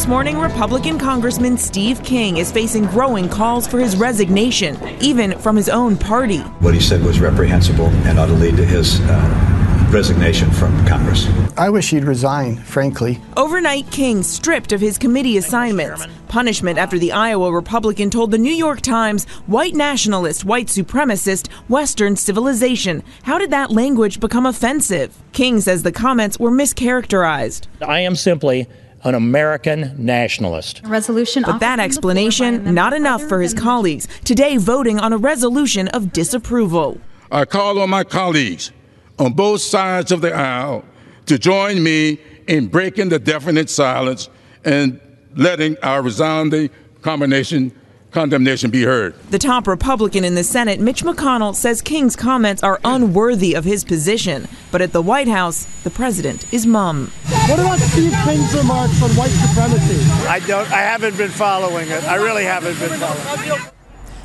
This morning, Republican Congressman Steve King is facing growing calls for his resignation, even from his own party. What he said was reprehensible and ought to lead to his uh, resignation from Congress. I wish he'd resign, frankly. Overnight, King stripped of his committee assignments. Punishment after the Iowa Republican told the New York Times white nationalist, white supremacist, Western civilization. How did that language become offensive? King says the comments were mischaracterized. I am simply an American nationalist. resolution. But that explanation, not enough for his colleagues, today voting on a resolution of disapproval. I call on my colleagues on both sides of the aisle to join me in breaking the definite silence and letting our resounding combination condemnation be heard. The top Republican in the Senate, Mitch McConnell, says King's comments are unworthy of his position. But at the White House, the president is mum. What about Steve King's remarks on white supremacy? I don't. I haven't been following it. I really haven't been following. it.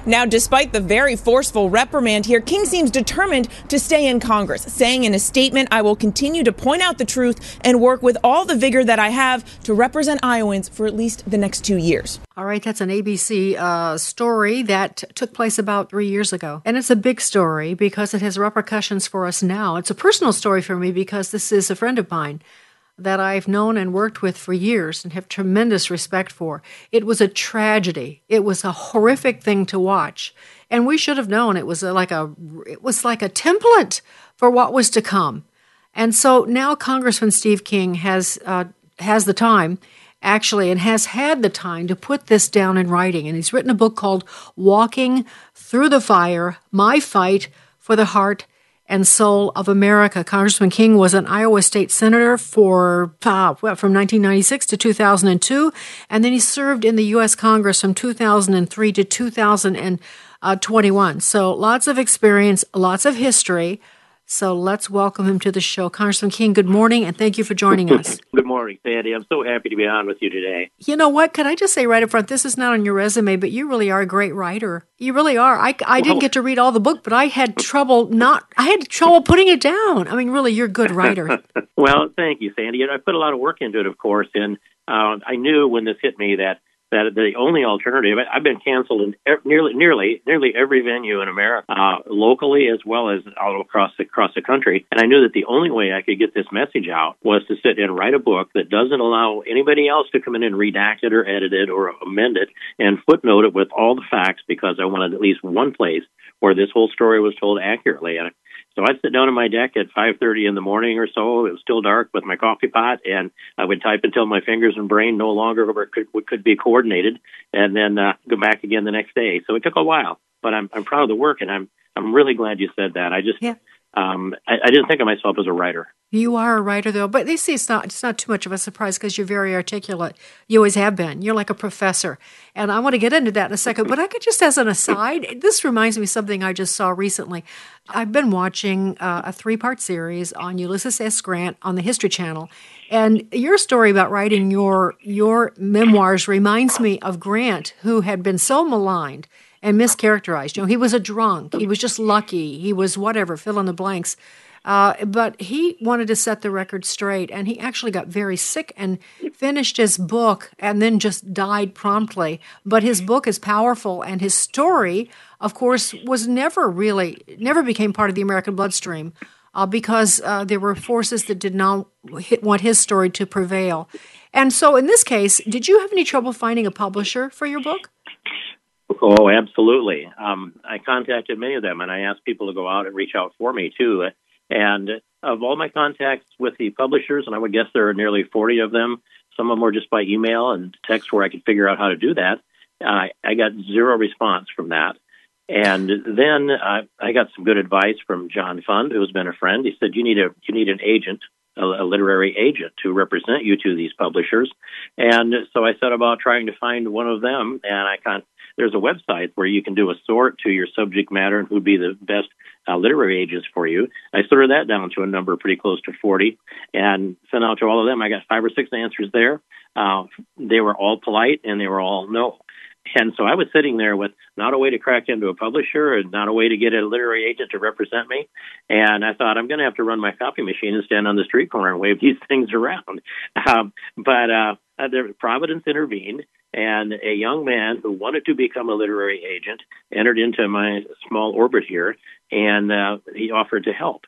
Now, despite the very forceful reprimand here, King seems determined to stay in Congress, saying in a statement, I will continue to point out the truth and work with all the vigor that I have to represent Iowans for at least the next two years. All right, that's an ABC uh, story that took place about three years ago. And it's a big story because it has repercussions for us now. It's a personal story for me because this is a friend of mine that I've known and worked with for years and have tremendous respect for. It was a tragedy. It was a horrific thing to watch. And we should have known it was like a it was like a template for what was to come. And so now Congressman Steve King has uh, has the time actually and has had the time to put this down in writing and he's written a book called Walking Through the Fire: My Fight for the Heart and soul of America. Congressman King was an Iowa state senator for uh, from 1996 to 2002, and then he served in the U.S. Congress from 2003 to 2021. So lots of experience, lots of history. So let's welcome him to the show. Congressman King, good morning, and thank you for joining us. good morning, Sandy. I'm so happy to be on with you today. You know what? Could I just say right up front, this is not on your resume, but you really are a great writer. You really are. I, I didn't get to read all the book, but I had trouble not. I had trouble putting it down. I mean, really, you're a good writer. well, thank you, Sandy. I put a lot of work into it, of course, and uh, I knew when this hit me that that the only alternative I've been canceled in nearly nearly nearly every venue in America, uh, locally as well as all across the, across the country. And I knew that the only way I could get this message out was to sit and write a book that doesn't allow anybody else to come in and redact it or edit it or amend it and footnote it with all the facts because I wanted at least one place where this whole story was told accurately. And so I'd sit down on my deck at 5:30 in the morning or so. It was still dark with my coffee pot, and I would type until my fingers and brain no longer could, could be coordinated, and then uh, go back again the next day. So it took a while, but I'm I'm proud of the work, and I'm I'm really glad you said that. I just yeah. Um, I, I didn't think of myself as a writer. You are a writer, though, but they say it's not it's not too much of a surprise because you're very articulate. You always have been. You're like a professor, and I want to get into that in a second. But I could just, as an aside, this reminds me of something I just saw recently. I've been watching uh, a three part series on Ulysses S. Grant on the History Channel, and your story about writing your your memoirs reminds me of Grant, who had been so maligned and mischaracterized. You know, he was a drunk. He was just lucky. He was whatever. Fill in the blanks uh, but he wanted to set the record straight, and he actually got very sick and finished his book and then just died promptly. But his book is powerful, and his story, of course, was never really, never became part of the American bloodstream. Uh, because uh, there were forces that did not want his story to prevail. And so, in this case, did you have any trouble finding a publisher for your book? Oh, absolutely. Um, I contacted many of them, and I asked people to go out and reach out for me too. And of all my contacts with the publishers, and I would guess there are nearly 40 of them, some of them were just by email and text where I could figure out how to do that. Uh, I got zero response from that. And then I got some good advice from John Fund, who's been a friend. He said, "You need a you need an agent, a, a literary agent, to represent you to these publishers." And so I set about trying to find one of them. And I con- there's a website where you can do a sort to your subject matter and who'd be the best uh, literary agents for you. I sorted that down to a number pretty close to 40 and sent out to all of them. I got five or six answers there. Uh, they were all polite and they were all no. And so I was sitting there with not a way to crack into a publisher and not a way to get a literary agent to represent me. And I thought, I'm going to have to run my copy machine and stand on the street corner and wave these things around. Um, but uh, there, Providence intervened, and a young man who wanted to become a literary agent entered into my small orbit here, and uh, he offered to help.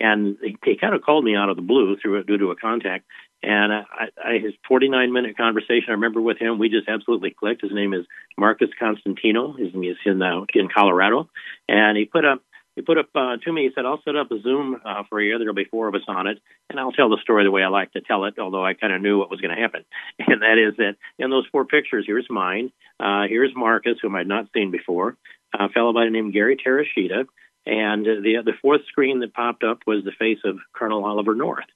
And he, he kind of called me out of the blue through due to a contact and I, I, his 49 minute conversation I remember with him, we just absolutely clicked. His name is Marcus Constantino. He's in uh, in Colorado, and he put up he put up uh, to me. He said, "I'll set up a Zoom uh, for you. There'll be four of us on it, and I'll tell the story the way I like to tell it. Although I kind of knew what was going to happen, and that is that in those four pictures, here's mine. Uh, here's Marcus, whom I'd not seen before, a fellow by the name of Gary Terashita, and the the fourth screen that popped up was the face of Colonel Oliver North.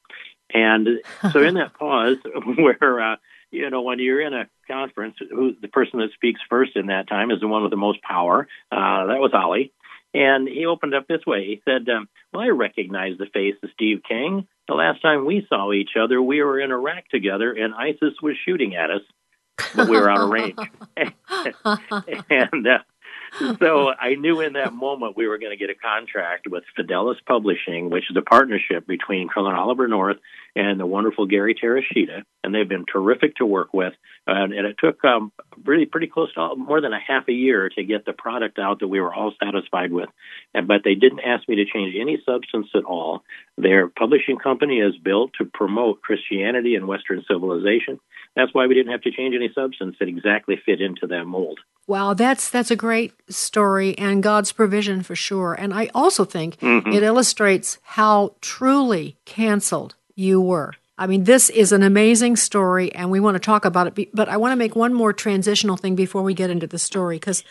And so in that pause where, uh, you know, when you're in a conference, who the person that speaks first in that time is the one with the most power. Uh, that was Ollie. And he opened up this way. He said, um, Well, I recognize the face of Steve King. The last time we saw each other, we were in Iraq together, and ISIS was shooting at us, but we were out of range. and uh, so I knew in that moment we were going to get a contract with Fidelis Publishing, which is a partnership between Colonel Oliver North and the wonderful Gary Terashita, and they've been terrific to work with. Uh, and it took um, really pretty close to more than a half a year to get the product out that we were all satisfied with. And, but they didn't ask me to change any substance at all. Their publishing company is built to promote Christianity and Western civilization. That's why we didn't have to change any substance that exactly fit into that mold. Wow, that's that's a great story and God's provision for sure. And I also think mm-hmm. it illustrates how truly canceled you were. I mean, this is an amazing story, and we want to talk about it. But I want to make one more transitional thing before we get into the story because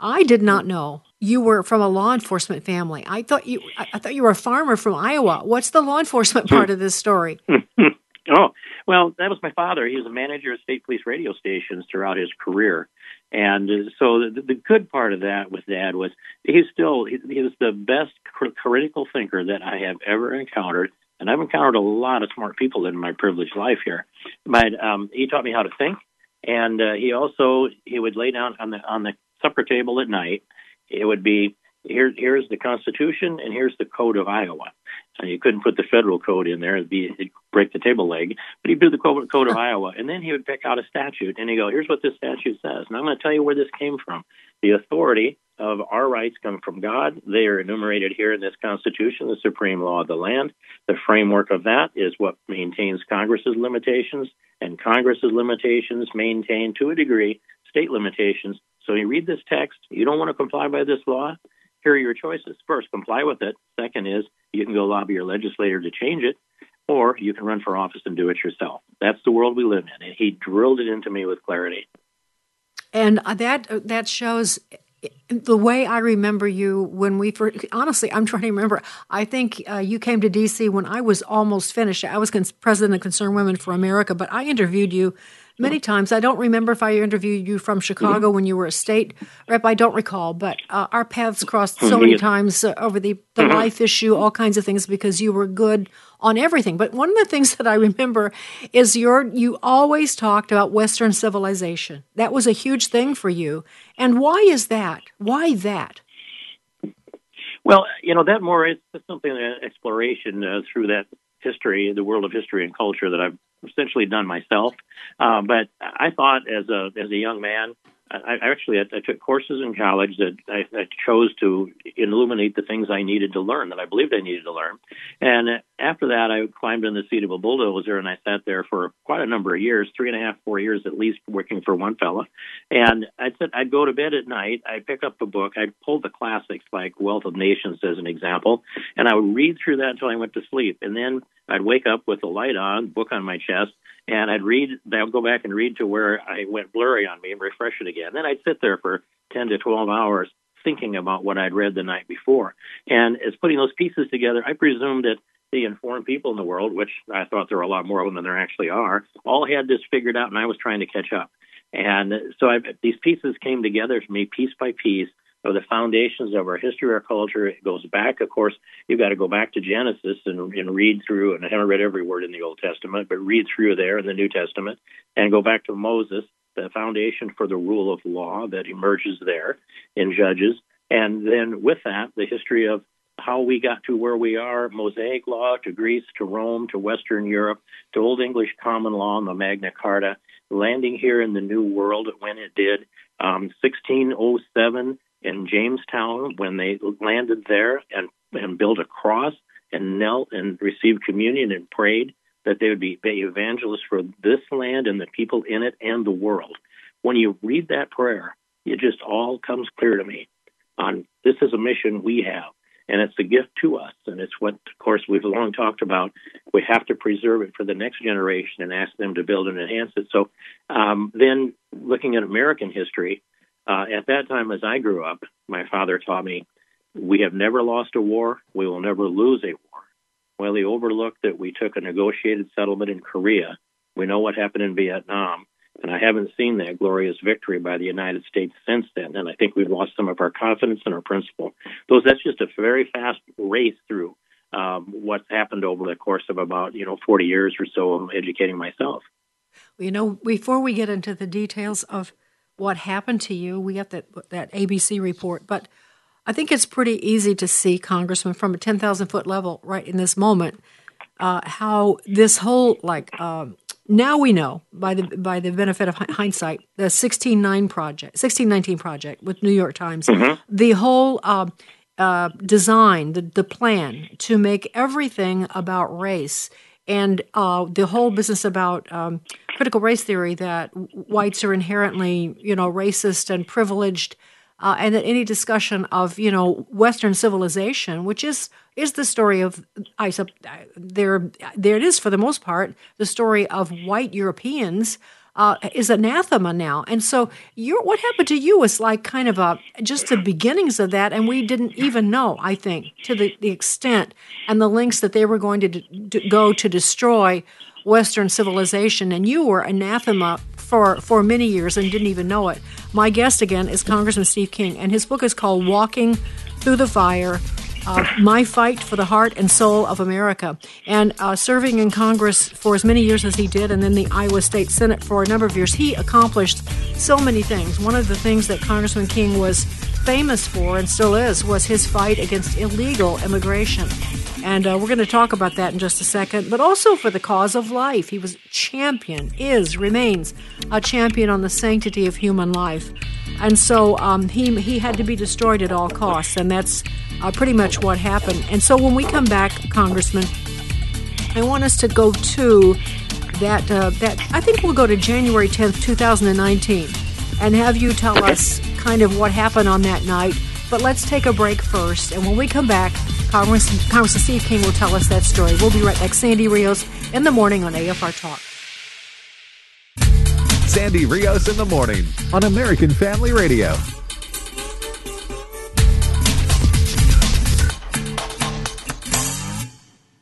I did not know you were from a law enforcement family. I thought you, I thought you were a farmer from Iowa. What's the law enforcement part of this story? oh, well, that was my father. He was a manager of state police radio stations throughout his career, and so the, the good part of that with Dad was he's still he, he was the best critical thinker that I have ever encountered and I've encountered a lot of smart people in my privileged life here. But um, he taught me how to think, and uh, he also he would lay down on the on the supper table at night. It would be here. Here's the Constitution, and here's the Code of Iowa. And you couldn't put the federal code in there; it'd, be, it'd break the table leg. But he'd do the code, code of Iowa, and then he would pick out a statute, and he'd go, "Here's what this statute says," and I'm going to tell you where this came from. The authority of our rights come from God. They are enumerated here in this Constitution, the supreme law of the land. The framework of that is what maintains Congress's limitations, and Congress's limitations maintain, to a degree, state limitations. So you read this text, you don't want to comply by this law. Here are your choices. First, comply with it. Second is you can go lobby your legislator to change it, or you can run for office and do it yourself. That's the world we live in. And he drilled it into me with clarity. And that that shows the way I remember you when we first, honestly, I'm trying to remember. I think uh, you came to DC when I was almost finished. I was cons- president of Concerned Women for America, but I interviewed you many times. I don't remember if I interviewed you from Chicago mm-hmm. when you were a state rep. I don't recall, but uh, our paths crossed so many times uh, over the, the mm-hmm. life issue, all kinds of things, because you were good on everything. But one of the things that I remember is your you always talked about Western civilization. That was a huge thing for you. And why is that? Why that? Well, you know that more is something an exploration uh, through that history, the world of history and culture that I've essentially done myself. Uh, but I thought as a as a young man, I, I actually I, I took courses in college that I, I chose to illuminate the things I needed to learn that I believed I needed to learn, and after that, I climbed in the seat of a bulldozer and I sat there for quite a number of years, three and a half, four years at least, working for one fella. And I'd sit, I'd go to bed at night. I'd pick up a book. I'd pull the classics like Wealth of Nations as an example, and I would read through that until I went to sleep. And then I'd wake up with the light on, book on my chest, and I'd read. I'd go back and read to where I went blurry on me and refresh it again. Then I'd sit there for ten to twelve hours thinking about what I'd read the night before. And as putting those pieces together, I presumed that the informed people in the world, which I thought there were a lot more of them than there actually are, all had this figured out, and I was trying to catch up. And so I, these pieces came together for me piece by piece of the foundations of our history, our culture. It goes back, of course, you've got to go back to Genesis and, and read through, and I haven't read every word in the Old Testament, but read through there in the New Testament and go back to Moses, the foundation for the rule of law that emerges there in Judges. And then with that, the history of how we got to where we are Mosaic law to Greece to Rome to Western Europe to Old English common law and the Magna Carta, landing here in the New World when it did, um, 1607 in Jamestown when they landed there and, and built a cross and knelt and received communion and prayed that they would be evangelists for this land and the people in it and the world. When you read that prayer, it just all comes clear to me on this is a mission we have and it's a gift to us. And it's what, of course, we've long talked about. We have to preserve it for the next generation and ask them to build and enhance it. So, um, then looking at American history, uh, at that time, as I grew up, my father taught me, we have never lost a war. We will never lose a war. Well, he overlooked that we took a negotiated settlement in Korea. We know what happened in Vietnam. And I haven't seen that glorious victory by the United States since then. And I think we've lost some of our confidence in our principle. Those that's just a very fast race through um, what's happened over the course of about you know 40 years or so of educating myself. You know, before we get into the details of what happened to you, we got that that ABC report, but I think it's pretty easy to see, Congressman, from a 10,000 foot level, right in this moment, uh, how this whole like. Um, now we know by the by the benefit of hindsight the 1619 project 1619 project with new york times mm-hmm. the whole uh, uh, design the, the plan to make everything about race and uh, the whole business about um, critical race theory that whites are inherently you know racist and privileged uh, and that any discussion of you know Western civilization, which is is the story of I there there it is for the most part the story of white Europeans. Uh, is anathema now, and so your what happened to you was like kind of a just the beginnings of that, and we didn't even know. I think to the, the extent and the links that they were going to, d- go to destroy Western civilization, and you were anathema for, for many years and didn't even know it. My guest again is Congressman Steve King, and his book is called Walking Through the Fire uh, My Fight for the Heart and Soul of America. And uh, serving in Congress for as many years as he did, and then the Iowa State Senate for a number of years, he accomplished so many things. One of the things that Congressman King was famous for and still is was his fight against illegal immigration. And uh, we're going to talk about that in just a second, but also for the cause of life. He was champion, is, remains a champion on the sanctity of human life. And so um, he, he had to be destroyed at all costs, and that's uh, pretty much what happened. And so when we come back, Congressman, I want us to go to that, uh, that I think we'll go to January 10th, 2019, and have you tell us kind of what happened on that night. But let's take a break first, and when we come back, Congressman, Congressman Steve King will tell us that story. We'll be right back. Sandy Rios in the morning on AFR Talk. Sandy Rios in the morning on American Family Radio.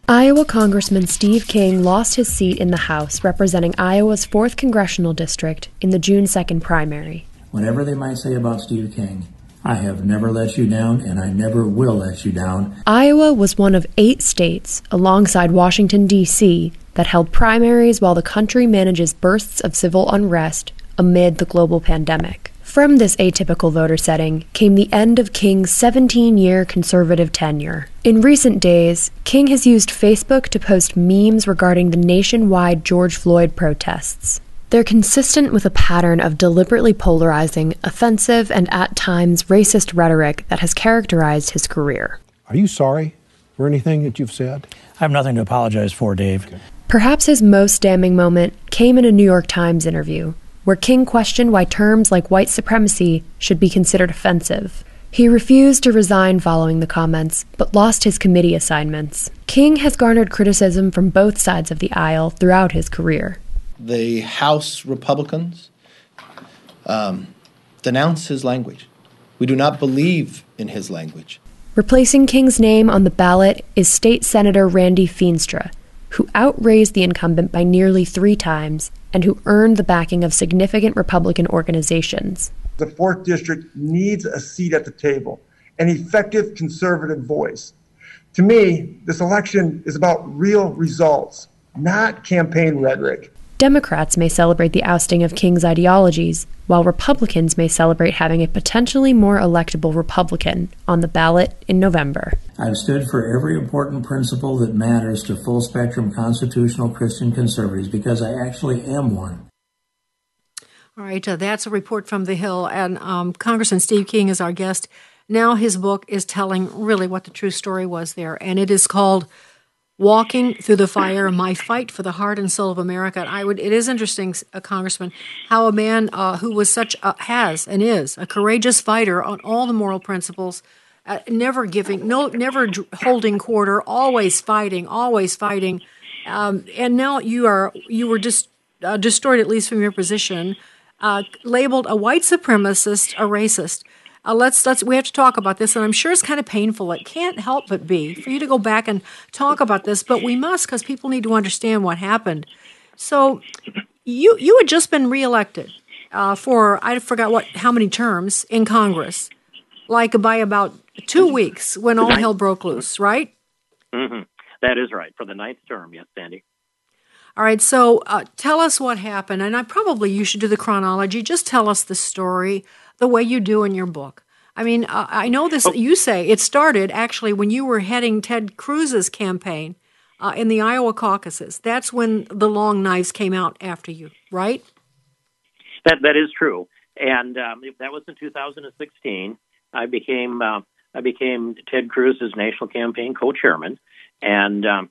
Iowa Congressman Steve King lost his seat in the House representing Iowa's 4th Congressional District in the June 2nd primary. Whatever they might say about Steve King, I have never let you down, and I never will let you down. Iowa was one of eight states, alongside Washington, D.C., that held primaries while the country manages bursts of civil unrest amid the global pandemic. From this atypical voter setting came the end of King's 17 year conservative tenure. In recent days, King has used Facebook to post memes regarding the nationwide George Floyd protests. They're consistent with a pattern of deliberately polarizing, offensive, and at times racist rhetoric that has characterized his career. Are you sorry? for anything that you've said? I have nothing to apologize for, Dave. Okay. Perhaps his most damning moment came in a New York Times interview, where King questioned why terms like white supremacy should be considered offensive. He refused to resign following the comments, but lost his committee assignments. King has garnered criticism from both sides of the aisle throughout his career. The House Republicans um, denounce his language. We do not believe in his language. Replacing King's name on the ballot is State Senator Randy Feenstra, who outraised the incumbent by nearly three times and who earned the backing of significant Republican organizations. The 4th District needs a seat at the table, an effective conservative voice. To me, this election is about real results, not campaign rhetoric. Democrats may celebrate the ousting of King's ideologies, while Republicans may celebrate having a potentially more electable Republican on the ballot in November. I've stood for every important principle that matters to full spectrum constitutional Christian conservatives because I actually am one. All right, uh, that's a report from the Hill, and um, Congressman Steve King is our guest. Now his book is telling really what the true story was there, and it is called walking through the fire, my fight for the heart and soul of America. And I would, it is interesting, uh, Congressman, how a man uh, who was such a, has and is a courageous fighter on all the moral principles, uh, never giving, no, never holding quarter, always fighting, always fighting. Um, and now you are, you were just uh, destroyed at least from your position, uh, labeled a white supremacist, a racist. Uh, let's let's we have to talk about this, and I'm sure it's kind of painful. It can't help but be for you to go back and talk about this, but we must because people need to understand what happened. So, you you had just been reelected uh, for I forgot what how many terms in Congress, like by about two weeks when all hell broke loose, right? Mm-hmm. That is right for the ninth term. Yes, Sandy. All right, so uh, tell us what happened, and I probably you should do the chronology. Just tell us the story the way you do in your book. I mean, uh, I know this. Oh. You say it started actually when you were heading Ted Cruz's campaign uh, in the Iowa caucuses. That's when the long knives came out after you, right? That that is true, and um, that was in 2016. I became uh, I became Ted Cruz's national campaign co-chairman, and um,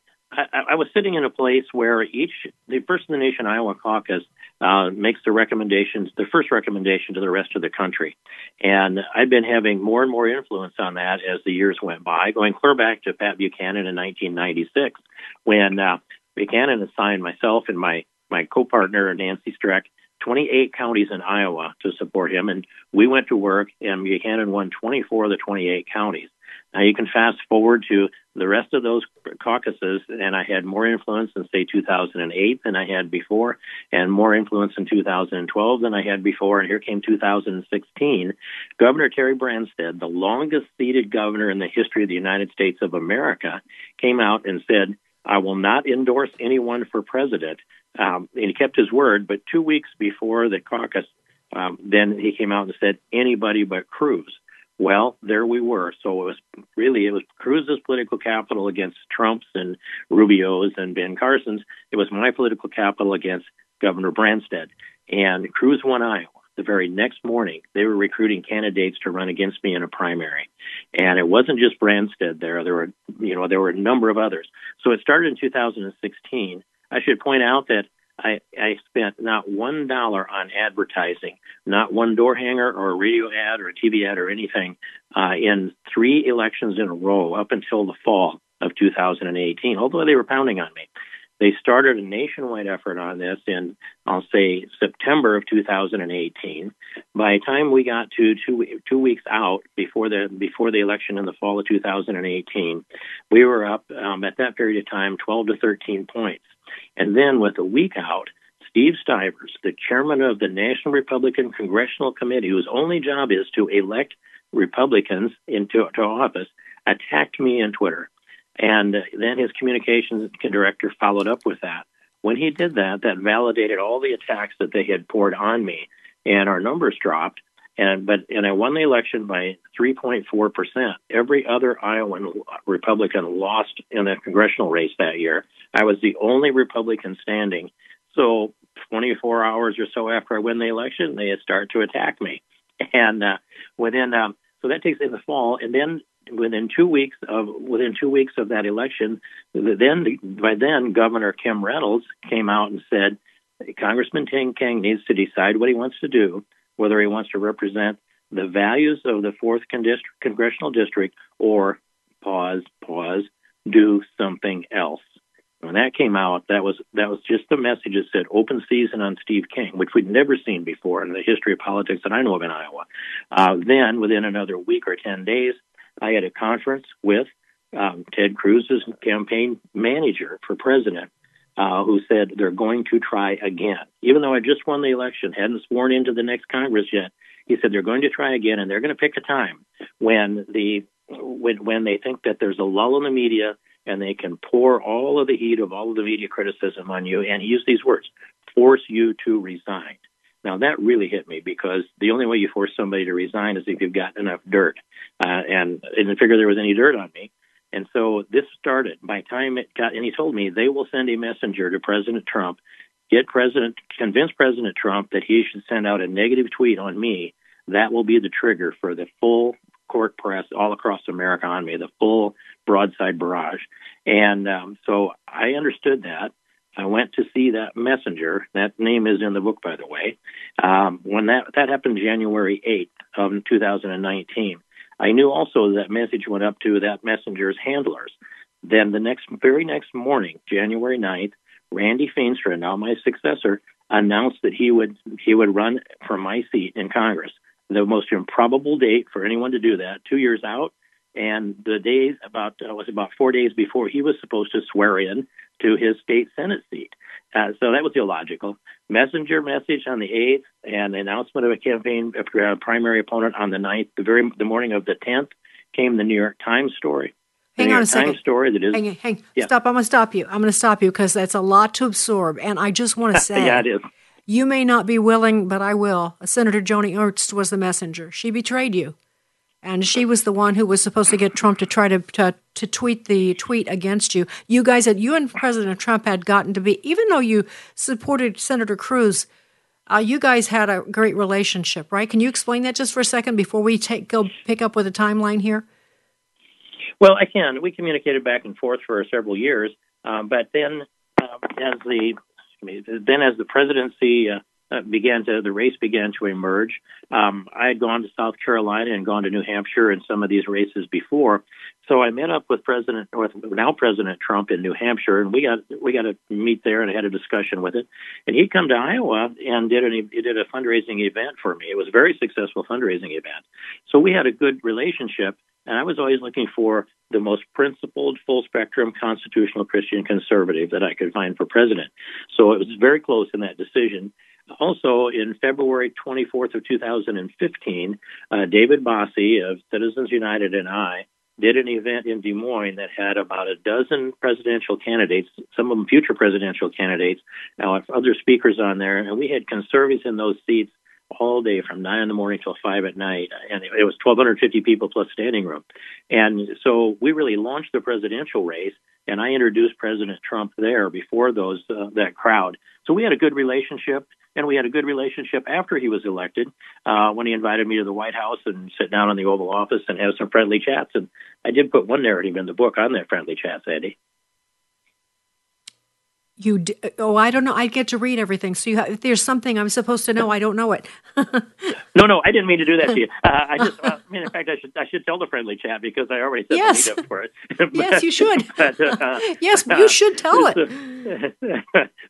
I, I was sitting in a place where each the First in the Nation Iowa caucus uh, makes the recommendations, the first recommendation to the rest of the country, and I've been having more and more influence on that as the years went by, going clear back to Pat Buchanan in 1996 when uh, Buchanan assigned myself and my my co-partner Nancy Streck 28 counties in Iowa to support him, and we went to work, and Buchanan won 24 of the 28 counties. Now you can fast forward to the rest of those caucuses, and I had more influence in, say, 2008 than I had before, and more influence in 2012 than I had before. And here came 2016. Governor Terry Branstad, the longest seated governor in the history of the United States of America, came out and said, I will not endorse anyone for president. Um, and he kept his word, but two weeks before the caucus, um, then he came out and said, anybody but Cruz. Well, there we were. So it was really it was Cruz's political capital against Trump's and Rubio's and Ben Carson's. It was my political capital against Governor Branstad. And Cruz won Iowa. The very next morning, they were recruiting candidates to run against me in a primary, and it wasn't just Branstad. There, there were, you know, there were a number of others. So it started in 2016. I should point out that I, I spent not one dollar on advertising, not one door hanger or a radio ad or a TV ad or anything uh, in three elections in a row up until the fall of 2018, although they were pounding on me. They started a nationwide effort on this in, I'll say, September of 2018. By the time we got to two, two weeks out before the before the election in the fall of 2018, we were up um, at that period of time 12 to 13 points. And then with a week out, Steve Stivers, the chairman of the National Republican Congressional Committee, whose only job is to elect Republicans into to office, attacked me on Twitter. And then his communications director followed up with that. When he did that, that validated all the attacks that they had poured on me, and our numbers dropped. And but and I won the election by 3.4 percent. Every other Iowan Republican lost in a congressional race that year. I was the only Republican standing. So 24 hours or so after I win the election, they start to attack me. And uh, within um, So that takes in the fall, and then within two weeks of within two weeks of that election, then by then Governor Kim Reynolds came out and said Congressman Tim King needs to decide what he wants to do, whether he wants to represent the values of the fourth congressional district or pause, pause, do something else. When that came out, that was that was just the message that said open season on Steve King, which we'd never seen before in the history of politics that I know of in Iowa. Uh, then, within another week or ten days, I had a conference with um, Ted Cruz's campaign manager for president, uh, who said they're going to try again. Even though I just won the election, hadn't sworn into the next Congress yet, he said they're going to try again, and they're going to pick a time when the when when they think that there's a lull in the media and they can pour all of the heat of all of the media criticism on you. And he used these words: force you to resign. Now that really hit me because the only way you force somebody to resign is if you've got enough dirt. Uh, and I didn't figure there was any dirt on me. And so this started. By time it got, and he told me they will send a messenger to President Trump, get President, convince President Trump that he should send out a negative tweet on me. That will be the trigger for the full court press all across America on me, the full broadside barrage. And um, so I understood that. I went to see that messenger. That name is in the book, by the way. Um, when that that happened, January eighth of 2019. I knew also that message went up to that messenger's handlers. Then the next, very next morning, January 9th, Randy Feenstra, now my successor, announced that he would he would run for my seat in Congress. The most improbable date for anyone to do that, two years out, and the days about uh, was about four days before he was supposed to swear in to his state senate seat. Uh, so that was illogical. Messenger message on the 8th and announcement of a campaign uh, primary opponent on the 9th. The very the morning of the 10th came the New York Times story. The hang New on York a second. Times story that is. Hang, hang, yeah. stop. I'm going to stop you. I'm going to stop you because that's a lot to absorb. And I just want to say. yeah, it is. You may not be willing, but I will. Senator Joni Ernst was the messenger. She betrayed you and she was the one who was supposed to get Trump to try to, to to tweet the tweet against you. You guys had you and President Trump had gotten to be even though you supported Senator Cruz, uh, you guys had a great relationship, right? Can you explain that just for a second before we take go pick up with a timeline here? Well, I can. We communicated back and forth for several years, um, but then uh, as the then as the presidency uh, began to the race began to emerge. Um, I had gone to South Carolina and gone to New Hampshire in some of these races before, so I met up with President with now President Trump in New Hampshire, and we got we got to meet there and I had a discussion with it. And he'd come to Iowa and did an he did a fundraising event for me. It was a very successful fundraising event, so we had a good relationship. And I was always looking for the most principled, full spectrum constitutional Christian conservative that I could find for president. So it was very close in that decision. Also, in February 24th of 2015, uh, David Bossie of Citizens United and I did an event in Des Moines that had about a dozen presidential candidates, some of them future presidential candidates, uh, other speakers on there, and we had conservatives in those seats all day from nine in the morning till five at night, and it was 1,250 people plus standing room. And so we really launched the presidential race, and I introduced President Trump there before those uh, that crowd. So we had a good relationship, and we had a good relationship after he was elected uh, when he invited me to the White House and sit down in the Oval Office and have some friendly chats. And I did put one narrative in the book on that friendly chats, Sandy. You d- oh I don't know I get to read everything so you if there's something I'm supposed to know I don't know it. no, no, I didn't mean to do that to you. Uh, I just uh, I mean in fact I should I should tell the friendly chat because I already set yes. the for it. but, yes, you should. But, uh, yes, you should tell it.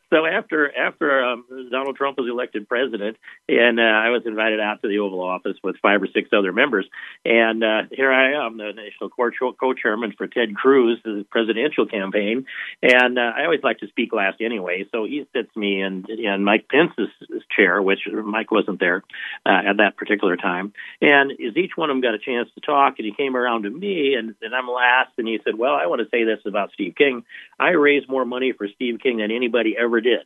so after after um, Donald Trump was elected president, and uh, I was invited out to the Oval Office with five or six other members, and uh, here I am, the national co-chairman for Ted Cruz, the presidential campaign, and uh, I always like to speak last anyway. So he sits me in in Mike Pence's chair, which Mike wasn't there uh, at that particular time. And as each one of them got a chance to talk, and he came around to me, and, and I'm last, and he said, "Well, I want to say this about Steve King. I raised more money for Steve King than anybody ever did."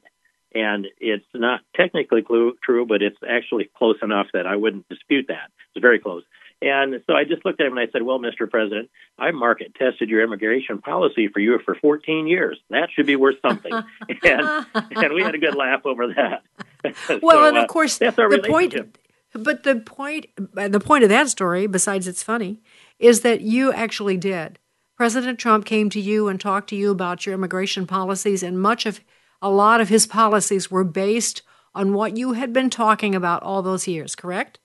And it's not technically true, but it's actually close enough that I wouldn't dispute that. It's very close. And so I just looked at him and I said, Well, Mr. President, I market tested your immigration policy for you for 14 years. That should be worth something. and, and we had a good laugh over that. Well, so, and of uh, course, that's our the point But the point, the point of that story, besides it's funny, is that you actually did. President Trump came to you and talked to you about your immigration policies, and much of, a lot of his policies were based on what you had been talking about all those years. Correct?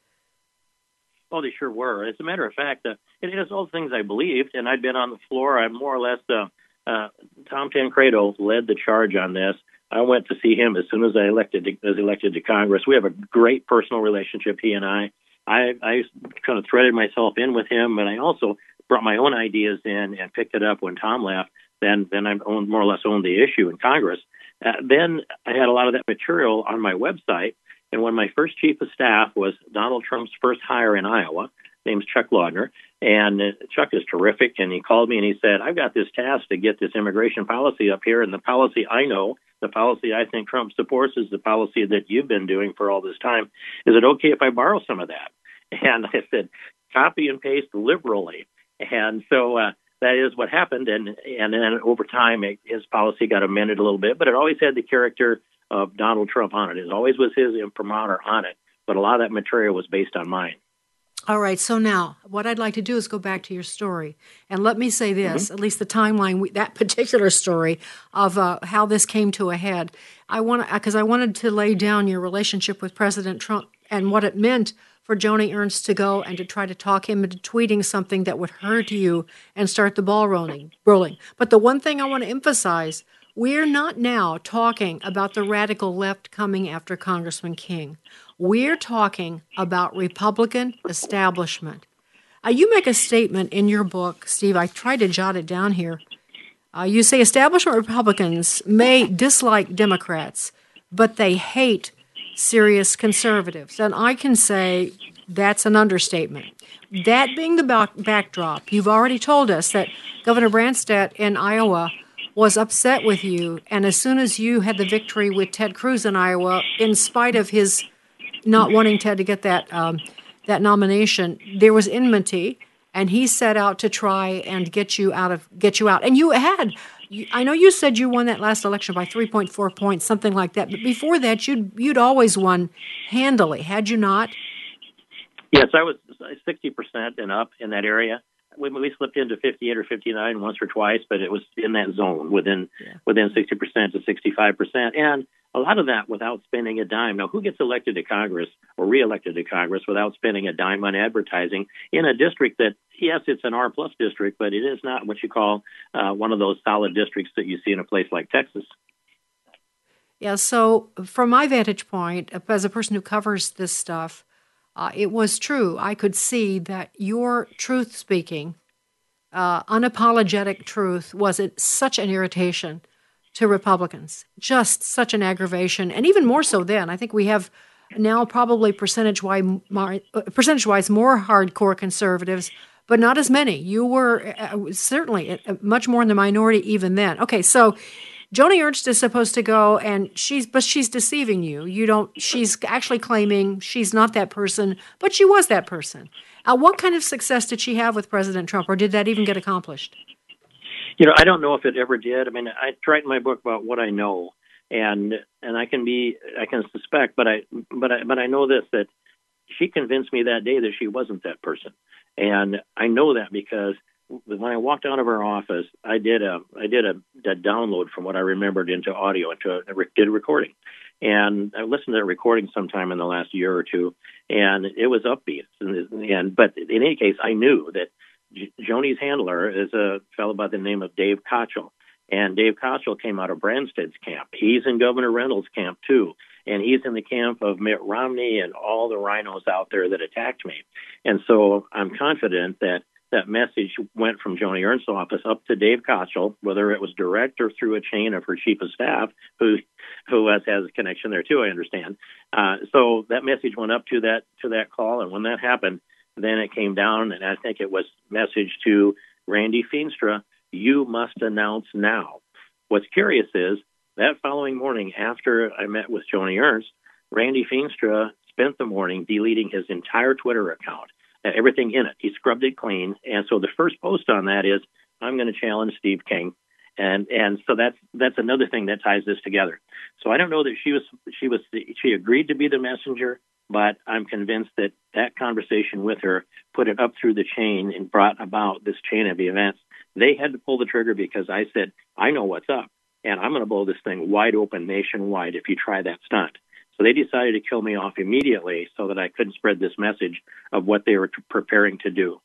Oh, they sure were. As a matter of fact, uh, it is all things I believed, and I'd been on the floor. I more or less, uh, uh, Tom Tancredo led the charge on this. I went to see him as soon as I elected to, was elected to Congress. We have a great personal relationship, he and I. I, I kind of threaded myself in with him, and I also brought my own ideas in and picked it up when Tom left. Then, then I owned more or less owned the issue in Congress. Uh, then I had a lot of that material on my website. And when my first chief of staff was Donald Trump's first hire in Iowa, name's Chuck Laudner, and uh, Chuck is terrific. And he called me and he said, "I've got this task to get this immigration policy up here, and the policy I know the policy I think Trump supports is the policy that you've been doing for all this time. Is it okay if I borrow some of that? And I said, copy and paste liberally. And so uh, that is what happened. And and then over time, it, his policy got amended a little bit, but it always had the character of Donald Trump on it. It always was his imprimatur on it. But a lot of that material was based on mine. All right. So now, what I'd like to do is go back to your story, and let me say this: mm-hmm. at least the timeline, we, that particular story of uh, how this came to a head. I want because I wanted to lay down your relationship with President Trump and what it meant for Joni Ernst to go and to try to talk him into tweeting something that would hurt you and start the ball rolling. Rolling. But the one thing I want to emphasize we're not now talking about the radical left coming after Congressman King. We're talking about Republican establishment. Uh, you make a statement in your book, Steve. I tried to jot it down here. Uh, you say establishment Republicans may dislike Democrats, but they hate serious conservatives. And I can say that's an understatement. That being the back- backdrop, you've already told us that Governor Branstad in Iowa was upset with you. And as soon as you had the victory with Ted Cruz in Iowa, in spite of his not wanting Ted to get that um, that nomination, there was enmity, and he set out to try and get you out of get you out. And you had, I know you said you won that last election by three point four points, something like that. But before that, you'd you'd always won handily, had you not? Yes, I was sixty percent and up in that area we, we slipped into 58 or 59 once or twice, but it was in that zone within yeah. within 60% to 65%, and a lot of that without spending a dime. Now, who gets elected to Congress or reelected to Congress without spending a dime on advertising in a district that, yes, it's an R plus district, but it is not what you call uh, one of those solid districts that you see in a place like Texas. Yeah. So, from my vantage point, as a person who covers this stuff uh, it was true. I could see that your truth speaking, uh, unapologetic truth, was it such an irritation to Republicans, just such an aggravation, and even more so then. I think we have now probably percentage wise, more hardcore conservatives, but not as many. You were uh, certainly uh, much more in the minority even then. Okay, so Joni Ernst is supposed to go and she's but she's deceiving you. You don't she's actually claiming she's not that person, but she was that person. Uh, what kind of success did she have with President Trump or did that even get accomplished? You know, I don't know if it ever did. I mean, I write in my book about what I know and and I can be I can suspect, but I but I but I know this that she convinced me that day that she wasn't that person. And I know that because when I walked out of her office, I did a I did a, a download from what I remembered into audio into a, did a recording, and I listened to that recording sometime in the last year or two, and it was upbeat. And, and but in any case, I knew that J- Joni's handler is a fellow by the name of Dave Kochel, and Dave Kochel came out of Branstad's camp. He's in Governor Reynolds' camp too, and he's in the camp of Mitt Romney and all the rhinos out there that attacked me. And so I'm confident that that message went from Joni Ernst's office up to Dave Kochel, whether it was direct or through a chain of her chief of staff, who who has, has a connection there too. I understand. Uh, so that message went up to that to that call, and when that happened, then it came down, and I think it was message to Randy Feenstra: "You must announce now." What's curious is that following morning, after I met with Joni Ernst, Randy Feenstra spent the morning deleting his entire Twitter account Uh, everything in it. He scrubbed it clean, and so the first post on that is, "I'm going to challenge Steve King," and and so that's that's another thing that ties this together. So I don't know that she was she was she agreed to be the messenger, but I'm convinced that that conversation with her put it up through the chain and brought about this chain of events. They had to pull the trigger because I said, I know what's up, and I'm going to blow this thing wide open nationwide if you try that stunt. So they decided to kill me off immediately so that I couldn't spread this message of what they were t- preparing to do.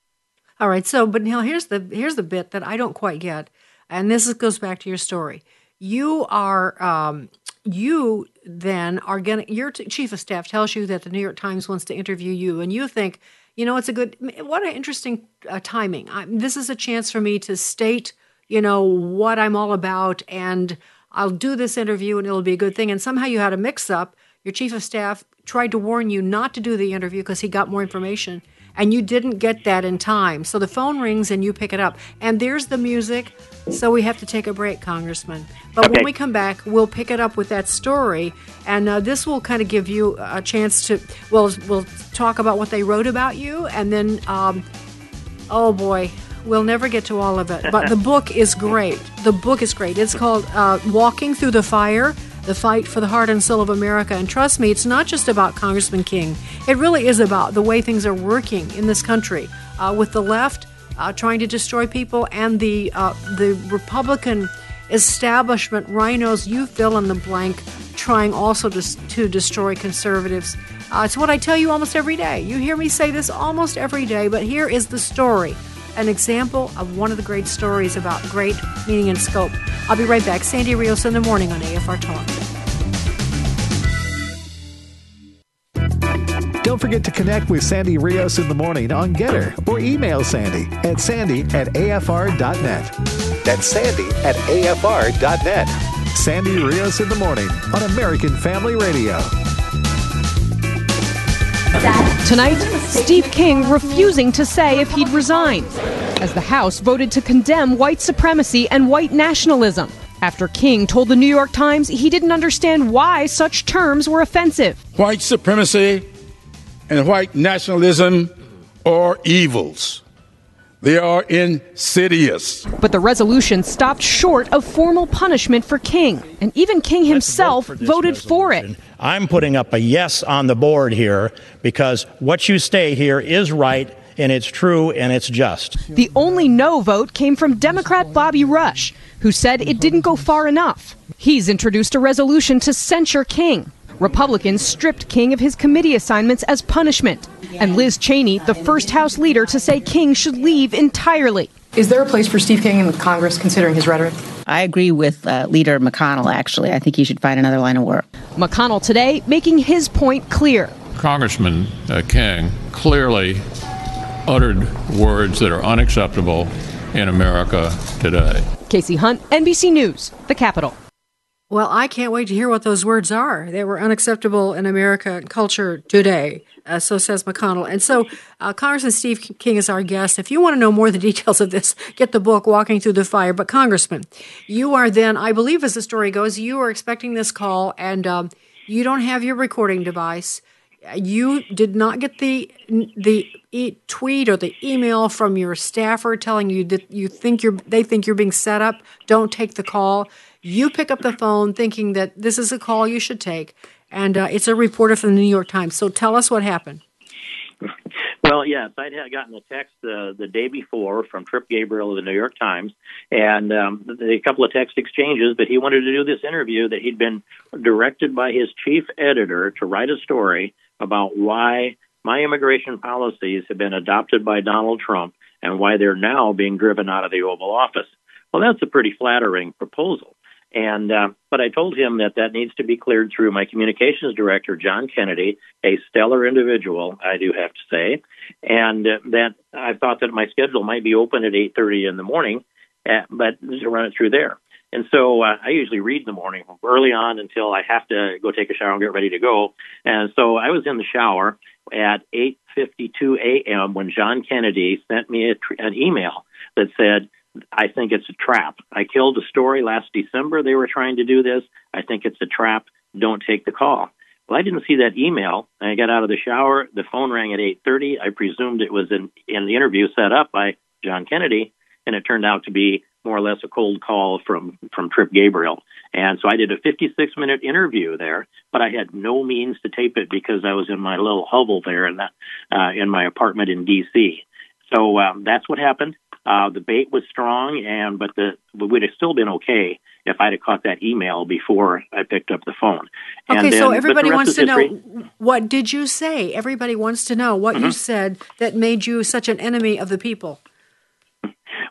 All right. So, but now here's the here's the bit that I don't quite get, and this goes back to your story. You are um, you then are going to your t- chief of staff tells you that the New York Times wants to interview you, and you think, you know, it's a good what an interesting uh, timing. I, this is a chance for me to state, you know, what I'm all about, and I'll do this interview, and it'll be a good thing. And somehow you had a mix up your chief of staff tried to warn you not to do the interview because he got more information and you didn't get that in time. So the phone rings and you pick it up. And there's the music. So we have to take a break, Congressman. But okay. when we come back, we'll pick it up with that story. And uh, this will kind of give you a chance to, well, we'll talk about what they wrote about you. And then, um, oh boy, we'll never get to all of it. But the book is great. The book is great. It's called uh, Walking Through the Fire the fight for the heart and soul of America. And trust me, it's not just about Congressman King. It really is about the way things are working in this country uh, with the left uh, trying to destroy people and the uh, the Republican establishment rhinos. You fill in the blank, trying also to, to destroy conservatives. Uh, it's what I tell you almost every day. You hear me say this almost every day, but here is the story an example of one of the great stories about great meaning and scope. I'll be right back. Sandy Rios in the morning on AFR Talk. Don't forget to connect with Sandy Rios in the morning on GETTR or email Sandy at sandy at afr.net. That's sandy at afr.net. Sandy Rios in the morning on American Family Radio. Tonight, Steve King refusing to say if he'd resign as the House voted to condemn white supremacy and white nationalism after King told the New York Times he didn't understand why such terms were offensive. White supremacy and white nationalism are evils. They are insidious. But the resolution stopped short of formal punishment for King, and even King himself for voted resolution. for it. I'm putting up a yes on the board here because what you say here is right and it's true and it's just. The only no vote came from Democrat Bobby Rush, who said it didn't go far enough. He's introduced a resolution to censure King. Republicans stripped King of his committee assignments as punishment. And Liz Cheney, the first House leader to say King should leave entirely. Is there a place for Steve King in Congress considering his rhetoric? I agree with uh, Leader McConnell, actually. I think he should find another line of work. McConnell today making his point clear. Congressman uh, King clearly uttered words that are unacceptable in America today. Kasie Hunt, NBC News, the Capitol. Well, I can't wait to hear what those words are. They were unacceptable in America culture today. Uh, so says McConnell. And so, uh, Congressman Steve King is our guest. If you want to know more of the details of this, get the book, Walking Through the Fire. But, Congressman, you are then, I believe, as the story goes, you are expecting this call and um, you don't have your recording device. You did not get the the e- tweet or the email from your staffer telling you that you think you're they think you're being set up. Don't take the call. You pick up the phone thinking that this is a call you should take, and uh, it's a reporter from the New York Times. So tell us what happened. Well, yes, I'd had gotten a text uh, the day before from Trip Gabriel of the New York Times, and um, a couple of text exchanges. But he wanted to do this interview that he'd been directed by his chief editor to write a story about why my immigration policies have been adopted by Donald Trump and why they're now being driven out of the Oval Office. Well, that's a pretty flattering proposal. And uh, but I told him that that needs to be cleared through my communications director, John Kennedy, a stellar individual, I do have to say, and uh, that I thought that my schedule might be open at 8:30 in the morning, uh, but to run it through there. And so uh, I usually read in the morning early on until I have to go take a shower and get ready to go. And so I was in the shower at 8:52 a.m. when John Kennedy sent me a an email that said I think it's a trap. I killed a story last December. They were trying to do this. I think it's a trap. Don't take the call. Well, I didn't see that email. I got out of the shower. The phone rang at 8:30. I presumed it was in in the interview set up by John Kennedy, and it turned out to be more or less a cold call from from Trip Gabriel. And so I did a 56 minute interview there, but I had no means to tape it because I was in my little hovel there in that uh, in my apartment in D.C. So um, that's what happened. Uh, the bait was strong, and but the would have still been okay if I'd have caught that email before I picked up the phone. And Okay, then- so everybody wants to know what did you say? Everybody wants to know what you Mhm. said that made you such an enemy of the people.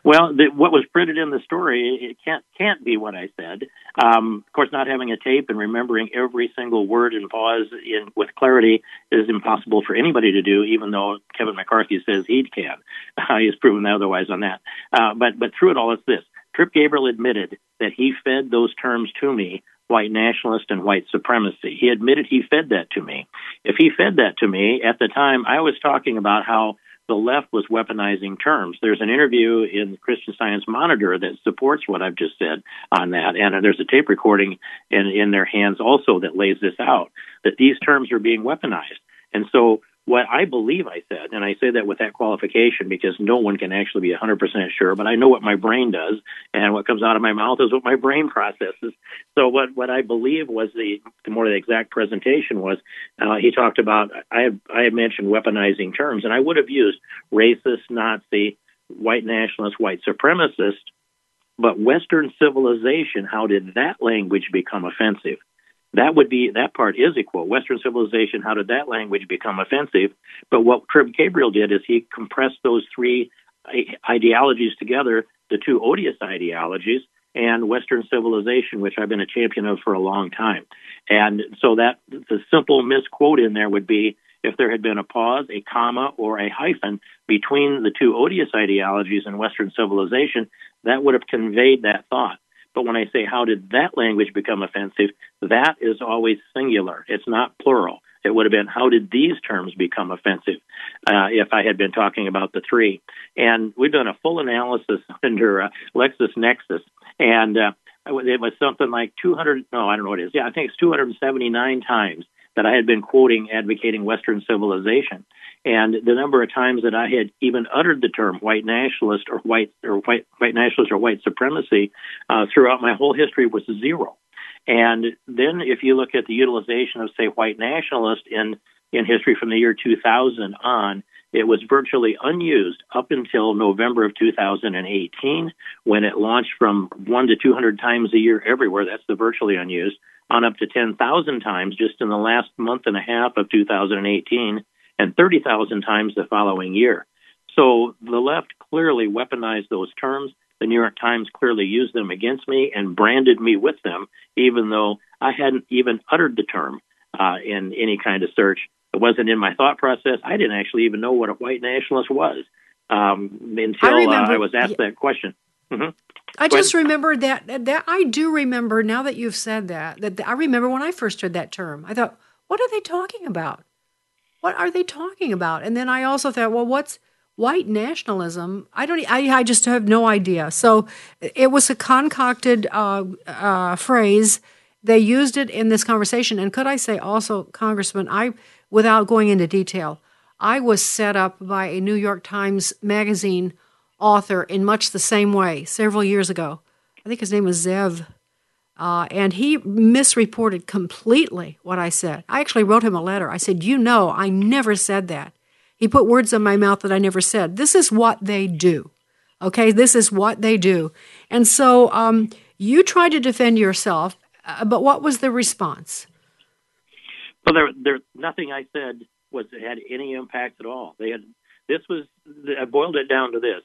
Well, the, what was printed in the story it can't can't be what I said. Um, of course, not having a tape and remembering every single word and pause in with clarity is impossible for anybody to do. Even though Kevin McCarthy says he can, uh, he's proven otherwise on that. Uh, but but through it all, it's this: Trip Gabriel admitted that he fed those terms to me. White nationalist and white supremacy. He admitted he fed that to me. If he fed that to me at the time, I was talking about how the left was weaponizing terms. There's an interview in Christian Science Monitor that supports what I've just said on that, and there's a tape recording in in their hands also that lays this out that these terms are being weaponized. And so what I believe I said, and I say that with that qualification because no one can actually be 100% sure, but I know what my brain does, and what comes out of my mouth is what my brain processes. So what what I believe was the, the more the exact presentation was, uh, he talked about I have I had mentioned weaponizing terms, and I would have used racist, Nazi, white nationalist, white supremacist, but Western civilization. How did that language become offensive? That would be that part is equal. Western civilization. How did that language become offensive? But what Trip Gabriel did is he compressed those three ideologies together, the two odious ideologies, and Western civilization, which I've been a champion of for a long time. And so that the simple misquote in there would be if there had been a pause, a comma, or a hyphen between the two odious ideologies and Western civilization, that would have conveyed that thought. But when I say how did that language become offensive, that is always singular. It's not plural. It would have been how did these terms become offensive uh, if I had been talking about the three. And we've done a full analysis under uh, LexisNexis, and uh, it was something like 200. No, I don't know what it is. Yeah, I think it's 279 times that I had been quoting advocating Western civilization. And the number of times that I had even uttered the term white nationalist or white or white white nationalist or white supremacy uh, throughout my whole history was zero. And then if you look at the utilization of say white nationalist in in history from the year 2000 on, it was virtually unused up until November of 2018 when it launched from 1 to 200 times a year everywhere. That's the virtually unused on up to 10,000 times just in the last month and a half of 2018 and 30,000 times the following year. So the left clearly weaponized those terms. The New York Times clearly used them against me and branded me with them, even though I hadn't even uttered the term uh, in any kind of search. It wasn't in my thought process. I didn't actually even know what a white nationalist was um, until I, uh, I was asked that question. hmm I just remembered that, that that I do remember now that you've said that that I remember when I first heard that term. I thought, what are they talking about? What are they talking about? And then I also thought, well, what's white nationalism? I don't. I I just have no idea. So it was a concocted uh, uh, phrase. They used it in this conversation. And could I say also, Congressman, I without going into detail, I was set up by a New York Times magazine author in much the same way several years ago. I think his name was Zev. Uh, and he misreported completely what I said. I actually wrote him a letter. I said, You know, I never said that. He put words in my mouth that I never said. This is what they do. Okay, this is what they do. And so um, you tried to defend yourself, uh, but what was the response? Well, there, there, nothing I said was had any impact at all. They had this was I boiled it down to this.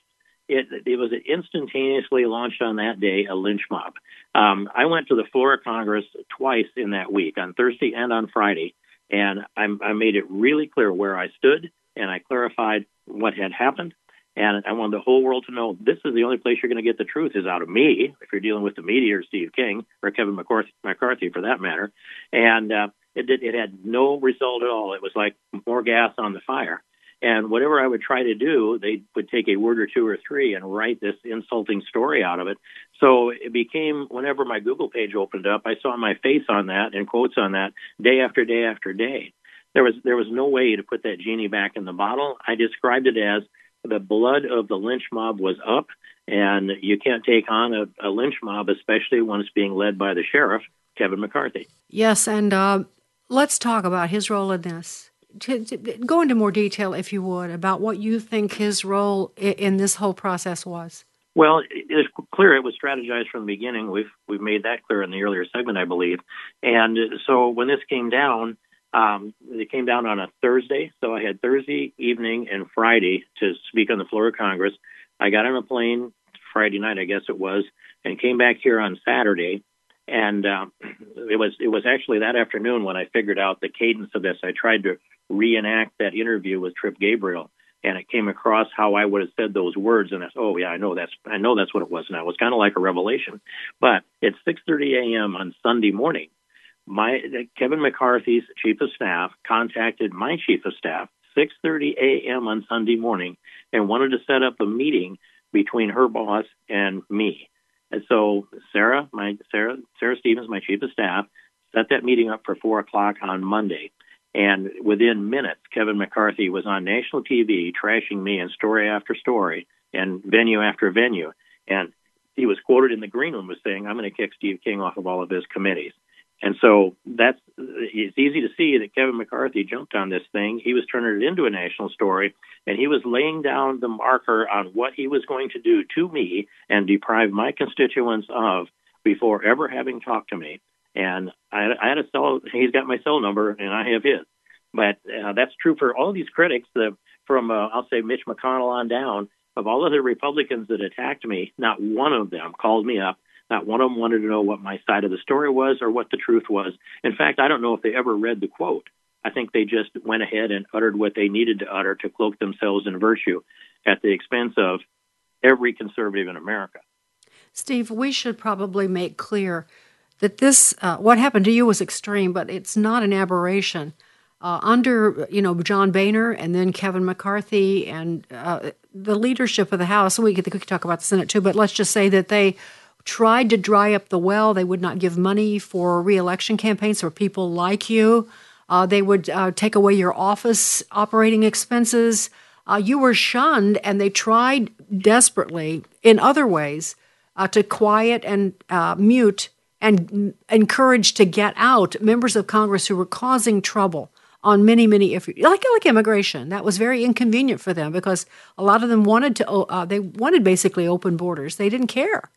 It, it was instantaneously launched on that day a lynch mob. Um, I went to the floor of Congress twice in that week, on Thursday and on Friday, and I, I made it really clear where I stood, and I clarified what had happened. And I wanted the whole world to know this is the only place you're going to get the truth is out of me, if you're dealing with the media or Steve King or Kevin McCarthy, for that matter. And uh, it did, it had no result at all. It was like more gas on the fire. And whatever I would try to do, they would take a word or two or three and write this insulting story out of it. So it became whenever my Google page opened up, I saw my face on that and quotes on that day after day after day. There was there was no way to put that genie back in the bottle. I described it as the blood of the lynch mob was up, And you can't take on a, a lynch mob, especially when it's being led by the sheriff, Kevin McCarthy. Yes, and uh, let's talk about his role in this. To, to go into more detail, if you would, about what you think his role in, in this whole process was. Well, it's clear it was strategized from the beginning. We've we've made that clear in the earlier segment, I believe. And so when this came down, um, it came down on a Thursday. So I had Thursday evening and Friday to speak on the floor of Congress. I got on a plane Friday night, I guess it was, and came back here on Saturday. And uh, it was it was actually that afternoon when I figured out the cadence of this. I tried to reenact that interview with Trip Gabriel and it came across how I would have said those words, and I said, "Oh yeah, I know that's I know that's what it was." Now it was kind of like a revelation. But at 6:30 a.m. on Sunday morning, my Kevin McCarthy's chief of staff contacted my chief of staff 6:30 a.m. on Sunday morning and wanted to set up a meeting between her boss and me. And so Sarah, my Sarah Sarah Stevens, my chief of staff, set that meeting up for four o'clock on Monday. And within minutes, Kevin McCarthy was on national TV trashing me in story after story and venue after venue. And he was quoted in the green room as saying, I'm going to kick Steve King off of all of his committees. And so that's it's easy to see that Kevin McCarthy jumped on this thing. He was turning it into a national story, and he was laying down the marker on what he was going to do to me and deprive my constituents of before ever having talked to me. And I, I had a cell. He's got my cell number, and I have his. But uh, that's true for all these critics. From uh, I'll say Mitch McConnell on down, of all of the Republicans that attacked me, not one of them called me up. Not one of them wanted to know what my side of the story was or what the truth was. In fact, I don't know if they ever read the quote. I think they just went ahead and uttered what they needed to utter to cloak themselves in virtue at the expense of every conservative in America. Steve, we should probably make clear that this, uh, what happened to you was extreme, but it's not an aberration. Uh, under, you know, John Boehner and then Kevin McCarthy and uh, the leadership of the House, we could, we could talk about the Senate too, but let's just say that they tried to dry up the well. They would not give money for reelection campaigns for people like you. Uh, they would uh, take away your office operating expenses. Uh, you were shunned, and they tried desperately in other ways uh, to quiet and uh, mute and encourage to get out members of Congress who were causing trouble on many, many issues, like like immigration. That was very inconvenient for them because a lot of them wanted to. Uh, they wanted basically open borders. They didn't care.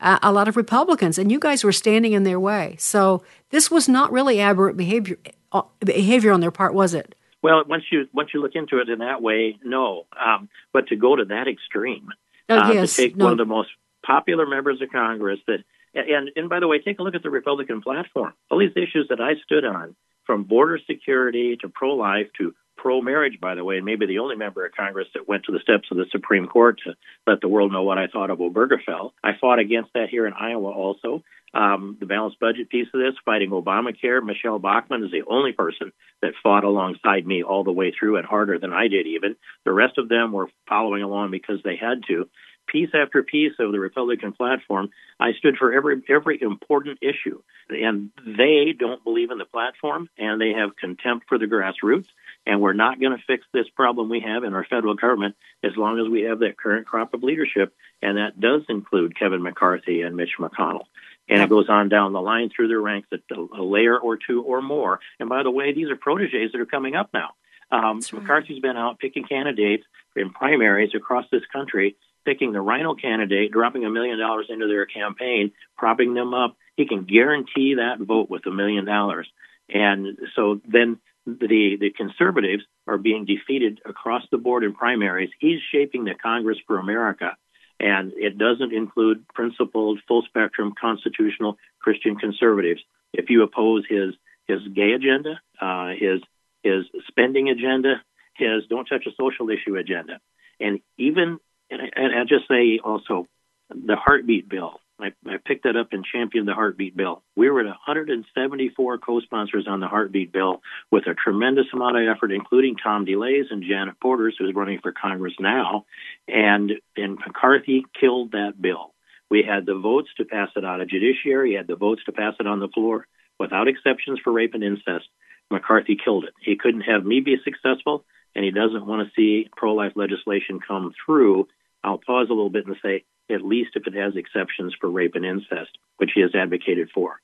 Uh, a lot of Republicans, and you guys were standing in their way. So this was not really aberrant behavior uh, behavior on their part, was it? Well, once you once you look into it in that way, no. Um, but to go to that extreme, uh, yes, to take no. one of the most popular members of Congress that and and by the way, take a look at the Republican platform. All these issues that I stood on, from border security to pro life to pro marriage, by the way, and maybe the only member of Congress that went to the steps of the Supreme Court to let the world know what I thought of Obergefell. I fought against that here in Iowa also. Um, the balanced budget piece of this, fighting Obamacare. Michelle Bachmann is the only person that fought alongside me all the way through and harder than I did, even. The rest of them were following along because they had to piece after piece of the Republican platform, I stood for every every important issue. And they don't believe in the platform, and they have contempt for the grassroots. And we're not going to fix this problem we have in our federal government as long as we have that current crop of leadership, and that does include Kevin McCarthy and Mitch McConnell. And it goes on down the line through their ranks, a, layer or two or more. And by the way, these are proteges that are coming up now. Um, right. McCarthy's been out picking candidates in primaries across this country picking the Rhino candidate, dropping a million dollars into their campaign, propping them up, he can guarantee that vote with a million dollars. And so then the the conservatives are being defeated across the board in primaries. He's shaping the Congress for America, and it doesn't include principled, full spectrum, constitutional Christian conservatives. If you oppose his his gay agenda, uh, his his spending agenda, his don't touch a social issue agenda, and even and, I, and I'll just say also the heartbeat bill. I, I picked that up and championed the heartbeat bill. We were at 174 co-sponsors on the heartbeat bill with a tremendous amount of effort, including Tom DeLays and Janet Porters, who's running for Congress now. And, and McCarthy killed that bill. We had the votes to pass it out of judiciary. Had the votes to pass it on the floor without exceptions for rape and incest. McCarthy killed it. He couldn't have me be successful, and he doesn't want to see pro life legislation come through I'll pause a little bit and say at least if it has exceptions for rape and incest, which he has advocated for.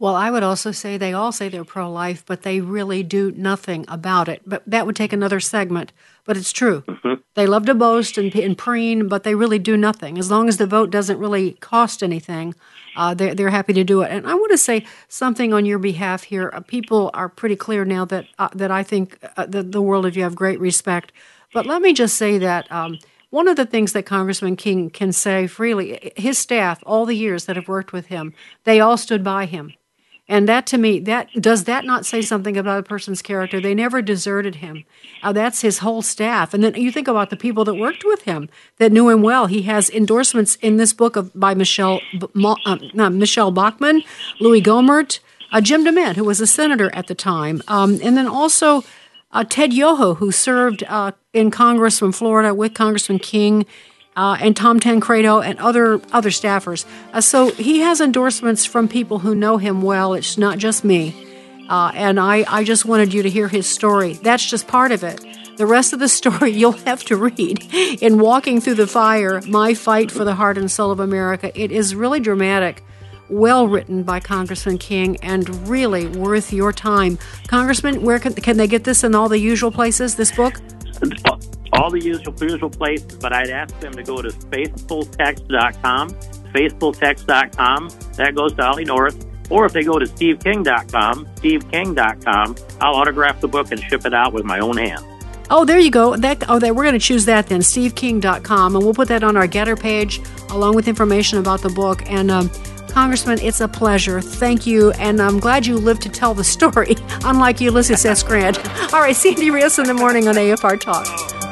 Well, I would also say they all say they're pro life, but they really do nothing about it. But that would take another segment. But it's true. Mm-hmm. They love to boast and, and preen, but they really do nothing. As long as the vote doesn't really cost anything, uh, they're, they're happy to do it. And I want to say something on your behalf here. Uh, people are pretty clear now that, uh, that I think uh, the, the world of you have great respect. But let me just say that. Um, one of the things that Congressman King can say freely, his staff, all the years that have worked with him, they all stood by him. And that to me, that does that not say something about a person's character? They never deserted him. Uh, that's his whole staff. And then you think about the people that worked with him that knew him well. He has endorsements in this book of by Michelle uh, Michelle Bachmann, Louis Gohmert, uh, Jim DeMint, who was a senator at the time, um, and then also uh, Ted Yoho, who served uh, in Congress from Florida with Congressman King uh, and Tom Tancredo and other other staffers. Uh, so he has endorsements from people who know him well. It's not just me. Uh, and I, I just wanted you to hear his story. That's just part of it. The rest of the story you'll have to read in Walking Through the Fire My Fight for the Heart and Soul of America. It is really dramatic, well written by Congressman King, and really worth your time. Congressman, where can, can they get this in all the usual places, this book? All the usual usual places, but I'd ask them to go to faithfultext.com, faithfultext.com. That goes to Ollie North. Or if they go to steveking.com, steveking.com, I'll autograph the book and ship it out with my own hand. Oh, there you go. That oh, that we're going to choose that then, steveking.com, and we'll put that on our GETTR page along with information about the book. And um, Congressman, it's a pleasure. Thank you, and I'm glad you lived to tell the story, unlike Ulysses S. Grant. All right, Sandy Rios in the morning on AFR Talk.